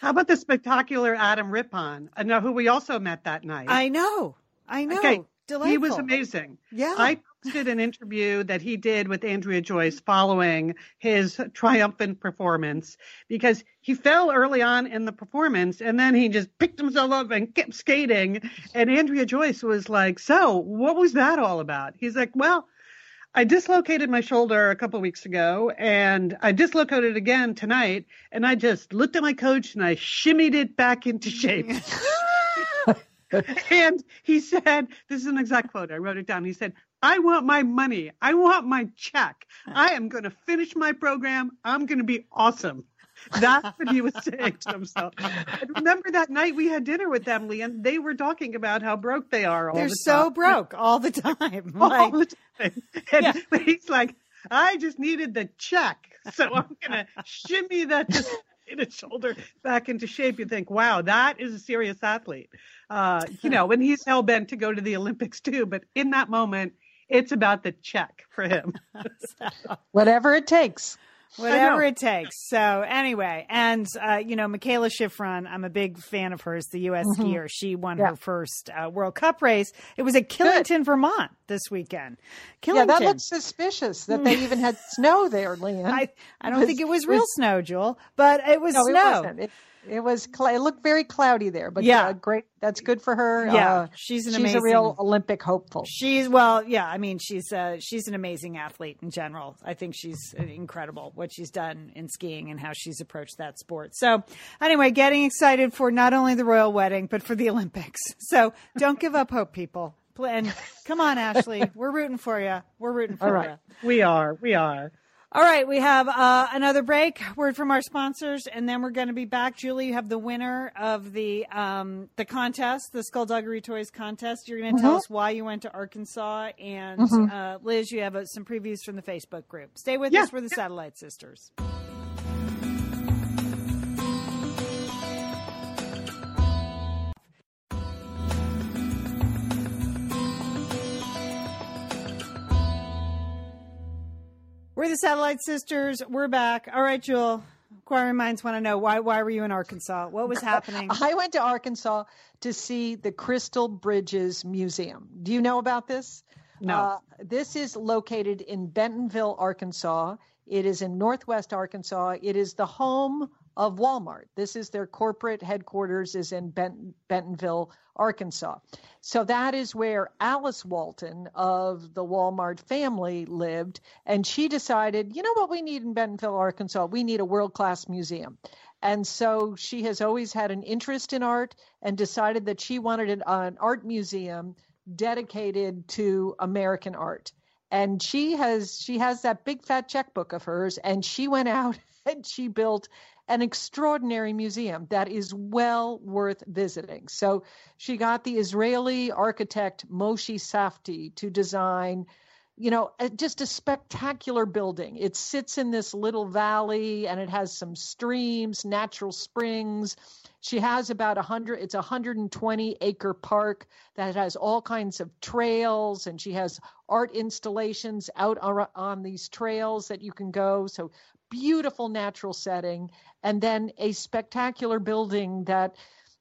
How about the spectacular Adam Rippon? Uh, I know who we also met that night. I know. I know. Okay. Delightful. He was amazing. Yeah. I posted an interview that he did with Andrea Joyce following his triumphant performance because he fell early on in the performance and then he just picked himself up and kept skating. And Andrea Joyce was like, So, what was that all about? He's like, Well, I dislocated my shoulder a couple weeks ago and I dislocated it again tonight. And I just looked at my coach and I shimmied it back into shape. and he said, This is an exact quote. I wrote it down. He said, I want my money. I want my check. I am going to finish my program. I'm going to be awesome. That's what he was saying to himself. And remember that night we had dinner with Emily, and they were talking about how broke they are all They're the so broke all the time. all the time. And yeah. he's like, I just needed the check. So I'm going to shimmy that just his shoulder back into shape. You think, wow, that is a serious athlete. Uh, you know, and he's hell bent to go to the Olympics too. But in that moment, it's about the check for him. Whatever it takes. Whatever it takes. So anyway, and uh, you know, Mikaela Shiffrin, I'm a big fan of hers, the U.S. Mm-hmm. skier. She won yeah. her first uh, World Cup race. It was at Killington, Good. Vermont this weekend. Killington. Yeah, that looks suspicious that they even had snow there, Lian. I, I don't think it was real snow, Jewel, but it was no, snow. It, it, it was cl- it looked very cloudy there, but yeah, uh, great. That's good for her. Yeah, uh, she's an she's amazing, a real Olympic hopeful. She's well, yeah. I mean, she's uh, she's an amazing athlete in general. I think she's incredible what she's done in skiing and how she's approached that sport. So, anyway, getting excited for not only the royal wedding but for the Olympics. So, don't give up hope, people. And come on, Ashley, we're rooting for you. We're rooting for All right. you. We are. We are. All right, we have uh, another break. Word from our sponsors, and then we're going to be back. Julie, you have the winner of the um, the contest, the Skullduggery Toys contest. You're going to mm-hmm. tell us why you went to Arkansas, and mm-hmm. uh, Liz, you have uh, some previews from the Facebook group. Stay with yeah. us. for the Satellite Sisters. We're the Satellite Sisters. We're back. All right, Jewel. Inquiring minds want to know why. Why were you in Arkansas? What was happening? I went to Arkansas to see the Crystal Bridges Museum. Do you know about this? No. Uh, this is located in Bentonville, Arkansas. It is in Northwest Arkansas. It is the home of Walmart. This is their corporate headquarters is in Benton, Bentonville, Arkansas. So that is where Alice Walton of the Walmart family lived. And she decided, you know what we need in Bentonville, Arkansas? We need a world class museum. And so she has always had an interest in art and decided that she wanted an, an art museum dedicated to American art. And she has she has that big fat checkbook of hers and she went out and she built an extraordinary museum that is well worth visiting. So she got the Israeli architect Moshe Safdie to design you know, just a spectacular building. It sits in this little valley and it has some streams, natural springs. She has about a hundred, it's a 120 acre park that has all kinds of trails and she has art installations out on these trails that you can go. So beautiful natural setting and then a spectacular building that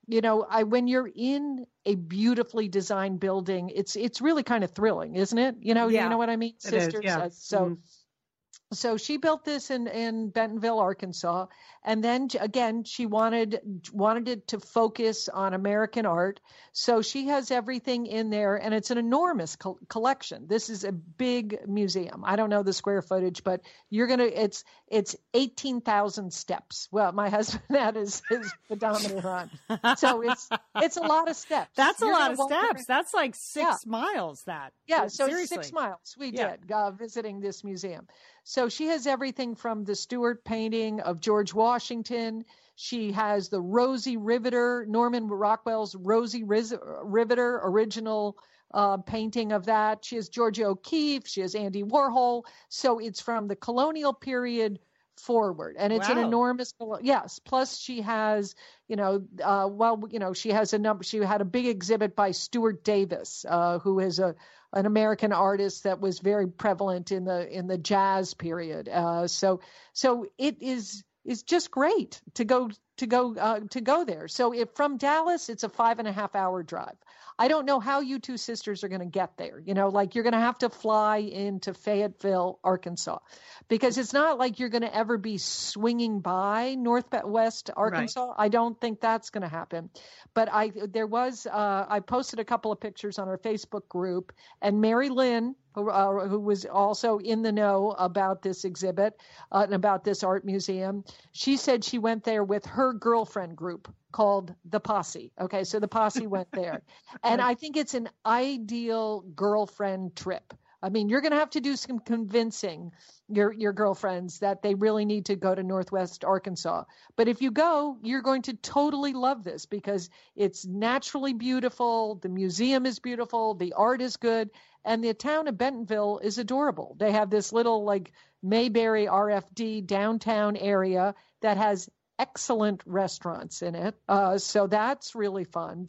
you know i when you're in a beautifully designed building it's it's really kind of thrilling isn't it? You know yeah, you know what i mean? Sisters yeah. Uh, so mm-hmm so she built this in in Bentonville, Arkansas, and then again she wanted wanted it to focus on American art. So she has everything in there, and it's an enormous co- collection. This is a big museum. I don't know the square footage, but you're gonna it's it's eighteen thousand steps. Well, my husband had his his pedometer on, so it's it's a lot of steps. That's you're a lot of steps. Around. That's like six yeah. miles. That yeah, so Seriously. six miles we yeah. did uh, visiting this museum. So she has everything from the Stuart painting of George Washington. She has the Rosie Riveter, Norman Rockwell's Rosie Riz- Riveter original uh, painting of that. She has Georgia O'Keeffe. She has Andy Warhol. So it's from the colonial period forward and it's wow. an enormous yes plus she has you know uh, well you know she has a number she had a big exhibit by stuart davis uh, who is a an american artist that was very prevalent in the in the jazz period. Uh, so so it is is just great to go to go uh, to go there so if from dallas it's a five and a half hour drive I don't know how you two sisters are going to get there. You know, like you're going to have to fly into Fayetteville, Arkansas, because it's not like you're going to ever be swinging by Northwest Arkansas. Right. I don't think that's going to happen. But I there was uh, I posted a couple of pictures on our Facebook group, and Mary Lynn, who, uh, who was also in the know about this exhibit uh, and about this art museum, she said she went there with her girlfriend group called the Posse. Okay, so the Posse went there, and I think it's an ideal girlfriend trip. I mean, you're going to have to do some convincing your your girlfriends that they really need to go to Northwest Arkansas. But if you go, you're going to totally love this because it's naturally beautiful, the museum is beautiful, the art is good, and the town of Bentonville is adorable. They have this little like Mayberry RFD downtown area that has excellent restaurants in it. Uh, so that's really fun.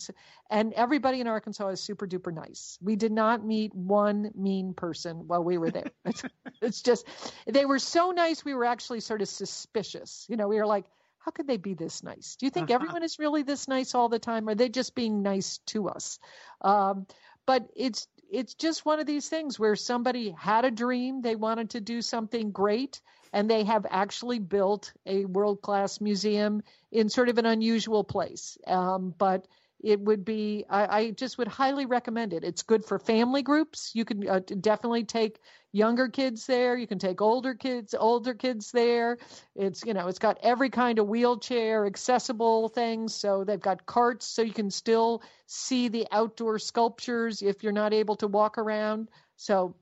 And everybody in Arkansas is super duper nice. We did not meet one mean person while we were there. it's, it's just, they were so nice, we were actually sort of suspicious. You know, we were like, how could they be this nice? Do you think uh-huh. everyone is really this nice all the time? Or are they just being nice to us? Um, but it's it's just one of these things where somebody had a dream, they wanted to do something great, and they have actually built a world class museum in sort of an unusual place. Um, but it would be, I, I, just would highly recommend it. It's good for family groups. You can uh, definitely take younger kids there. You can take older kids, older kids there. It's, you know, it's got every kind of wheelchair accessible things. So they've got carts so you can still see the outdoor sculptures if you're not able to walk around. So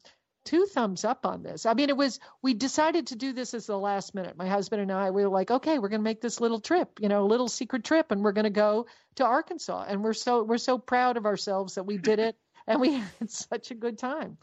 two thumbs up on this. I mean, it was, we decided to do this as the last minute. My husband and I, we were like, okay, we're going to make this little trip, you know, a little secret trip, and we're going to go to Arkansas. And we're so, we're so proud of ourselves that we did it and we had such a good time.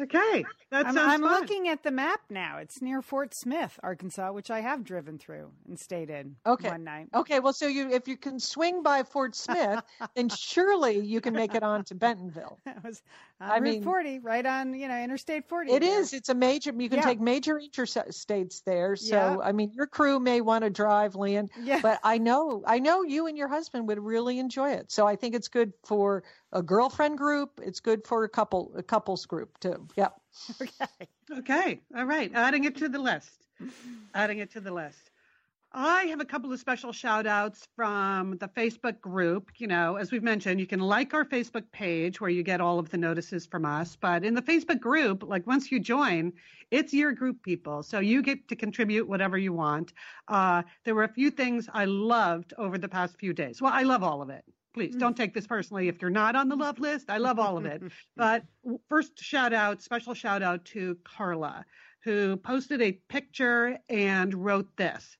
Okay, that I'm, sounds I'm fun. looking at the map now. It's near Fort Smith, Arkansas, which I have driven through and stayed in okay. one night. Okay, well, so you if you can swing by Fort Smith, then surely you can make it on to Bentonville. That was I Route mean, 40, right on you know Interstate 40. It there. is. It's a major. You can Yeah. take major interstates there. So Yeah. I mean, your crew may want to drive, Lian, Yeah. but I know I know you and your husband would really enjoy it. So I think it's good for a girlfriend group. It's good for a couple a couples group too. Yep. okay. Okay, all right, adding it to the list. Adding it to the list. I have a couple of special shout outs from the Facebook group. You know, as we've mentioned, you can like our Facebook page where you get all of the notices from us. But in the Facebook group, like once you join, it's your group people. So you get to contribute whatever you want. Uh, there were a few things I loved over the past few days. Well, I love all of it. Please don't take this personally. If you're not on the love list, I love all of it. But first, shout out, special shout out to Carla, who posted a picture and wrote this.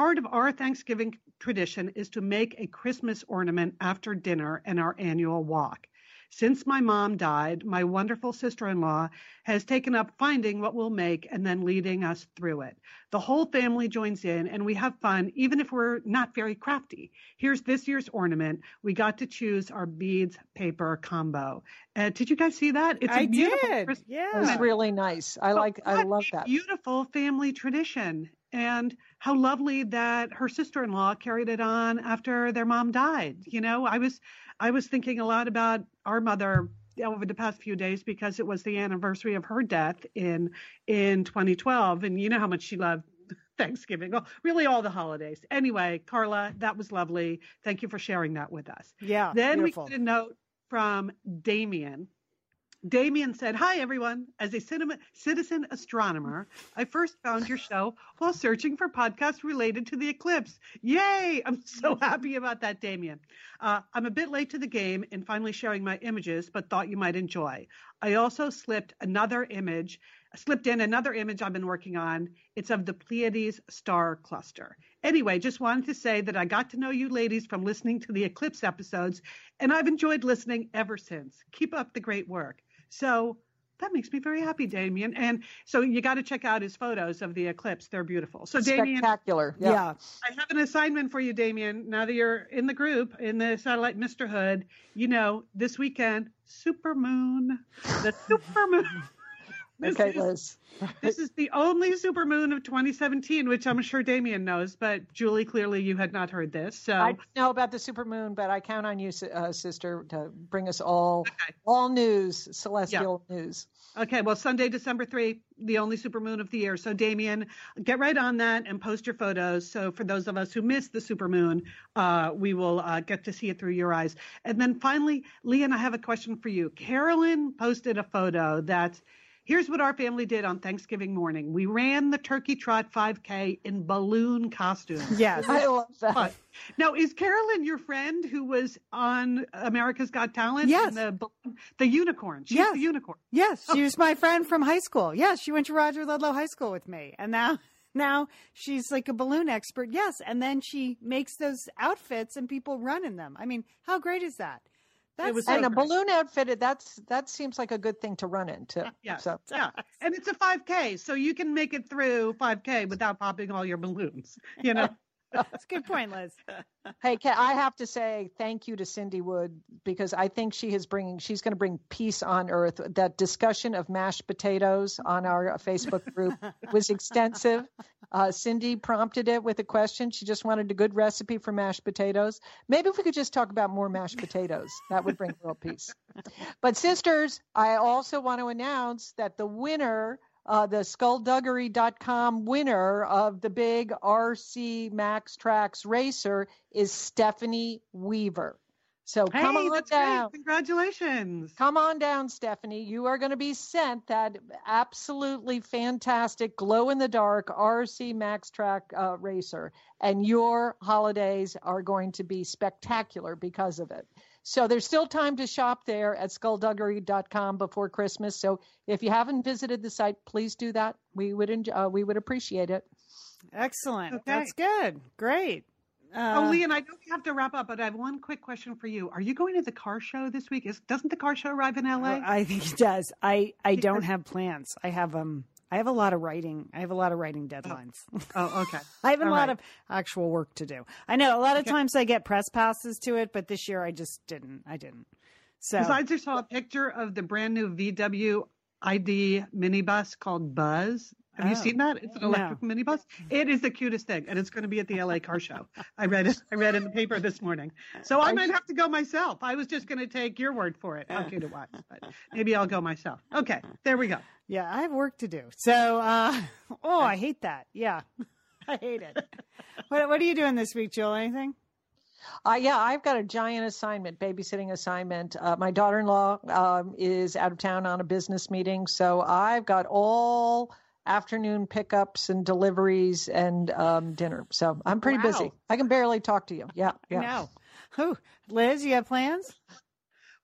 Part of our Thanksgiving tradition is to make a Christmas ornament after dinner and our annual walk. Since my mom died, my wonderful sister in law has taken up finding what we'll make and then leading us through it. The whole family joins in and we have fun, even if we're not very crafty. Here's this year's ornament. We got to choose our beads paper combo. Uh, did you guys see that? It's a I beautiful did. Christmas yeah. It's really nice. I like, I love that. Beautiful family tradition. And how lovely that her sister-in-law carried it on after their mom died. You know, I was I was thinking a lot about our mother over the past few days because it was the anniversary of her death in in 2012 and you know how much she loved Thanksgiving, well, really all the holidays. Anyway, Carla, that was lovely. Thank you for sharing that with us. Yeah. Then beautiful. we get a note from Damien Damien said, Hi, everyone. As a cinema, citizen astronomer, I first found your show while searching for podcasts related to the eclipse. Yay! I'm so happy about that, Damien. Uh, I'm a bit late to the game in finally sharing my images, but thought you might enjoy. I also slipped another image, slipped in another image I've been working on. It's of the Pleiades star cluster. Anyway, just wanted to say that I got to know you ladies from listening to the eclipse episodes, and I've enjoyed listening ever since. Keep up the great work. So that makes me very happy, Damien. And so you got to check out his photos of the eclipse. They're beautiful. So Damien, spectacular. Yeah. yeah. I have an assignment for you, Damien. Now that you're in the group in the satellite Misterhood, you know this weekend, super moon, the super moon. This okay, is, Liz. this is the only supermoon of 2017, which I'm sure Damien knows, but Julie, clearly you had not heard this. So I know about the supermoon, but I count on you, uh, sister, to bring us all okay. all news, celestial yeah. news. Okay, well, Sunday, December 3, the only supermoon of the year. So, Damien, get right on that and post your photos. So, for those of us who missed the supermoon, uh, we will uh, get to see it through your eyes. And then finally, Lian, I have a question for you. Carolyn posted a photo that Here's what our family did on Thanksgiving morning. We ran the Turkey Trot 5K in balloon costumes. Yes, I love that. Now, is Carolyn your friend who was on America's Got Talent? Yes. The, the unicorn. She's yes. the unicorn. Yes, she oh. was my friend from high school. Yes, she went to Roger Ludlowe High School with me. And now now she's like a balloon expert. Yes. And then she makes those outfits and people run in them. I mean, how great is that? That's was and so a great. balloon outfitted. That's that seems like a good thing to run into. Yeah, so. yeah, and it's a 5K, so you can make it through 5K without popping all your balloons. You know. That's a good point, Liz. hey, Kat, I have to say thank you to Cindy Wood because I think she is bringing, she's going to bring peace on earth. That discussion of mashed potatoes on our Facebook group was extensive. Uh, Cindy prompted it with a question. She just wanted a good recipe for mashed potatoes. Maybe if we could just talk about more mashed potatoes, that would bring real peace. But sisters, I also want to announce that the winner uh, the skullduggery.com winner of the big RC MAXTRAX racer is Stephanie Weaver. So hey, come on down. Great. Congratulations. Come on down, Stephanie. You are going to be sent that absolutely fantastic glow in the dark RC MAXTRAX uh, racer. And your holidays are going to be spectacular because of it. So there's still time to shop there at skullduggery.com before Christmas. So if you haven't visited the site, please do that. We would enjoy, uh, we would appreciate it. Excellent. Okay. That's good. Great. Uh, oh, Lee, and I know we have to wrap up, but I have one quick question for you. Are you going to the car show this week? Is doesn't the car show arrive in LA? I think it does. I I don't have plans. I have um I have a lot of writing. I have a lot of writing oh. deadlines. Oh, oh okay. I have a All lot right. of actual work to do. I know a lot of okay. times I get press passes to it, but this year I just didn't. I didn't. So besides, I just saw a picture of the brand new VW ID minibus called Buzz have oh, you seen that? It's an electric no. minibus. It is the cutest thing, and it's going to be at the LA Car Show. I read it. I read it in the paper this morning. So I might have to go myself. I was just going to take your word for it. How cute it was, but maybe I'll go myself. Okay, there we go. Yeah, I have work to do. So, uh, oh, I hate that. Yeah. I hate it. What What are you doing this week, Jill? Anything? Uh, yeah, I've got a giant assignment, babysitting assignment. Uh, my daughter-in-law um, is out of town on a business meeting, so I've got all afternoon pickups and deliveries and um, dinner. So I'm pretty wow. busy. I can barely talk to you. Yeah, yeah. No. Who, Liz? You have plans?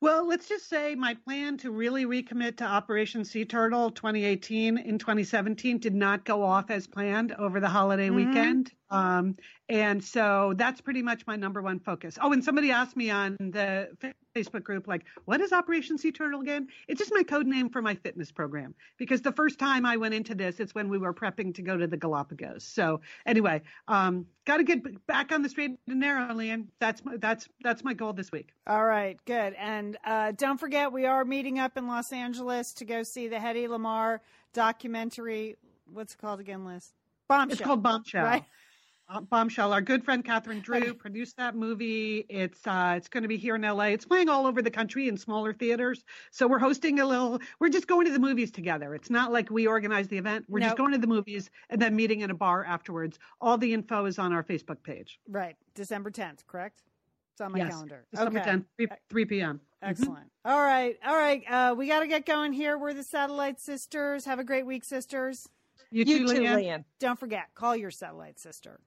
Well, let's just say my plan to really recommit to Operation Sea Turtle 2018 in 2017 did not go off as planned over the holiday mm-hmm. weekend. Um, and so that's pretty much my number one focus. Oh, and somebody asked me on the Facebook group, like, what is Operation Sea Turtle again? It's just my code name for my fitness program. Because the first time I went into this, it's when we were prepping to go to the Galapagos. So anyway, um, got to get back on the straight and narrow, Lian. That's my, that's that's my goal this week. All right, good. And uh, don't forget, we are meeting up in Los Angeles to go see the Hedy Lamarr documentary. What's it called again, Liz? Bombshell. It's called Bombshell. Right? Uh, Bombshell. Our good friend Catherine Drew produced that movie. It's uh, it's going to be here in LA. It's playing all over the country in smaller theaters. So we're hosting a little. We're just going to the movies together. It's not like we organize the event. We're nope. just going to the movies and then meeting in a bar afterwards. All the info is on our Facebook page. Right, December 10th. Correct. It's on my yes. calendar. December okay. 10th, 3, 3 p.m. Excellent. Mm-hmm. All right, all right. Uh, we got to get going here. We're the Satellite Sisters. Have a great week, sisters. You, you too, Lian. Don't forget, call your satellite sister.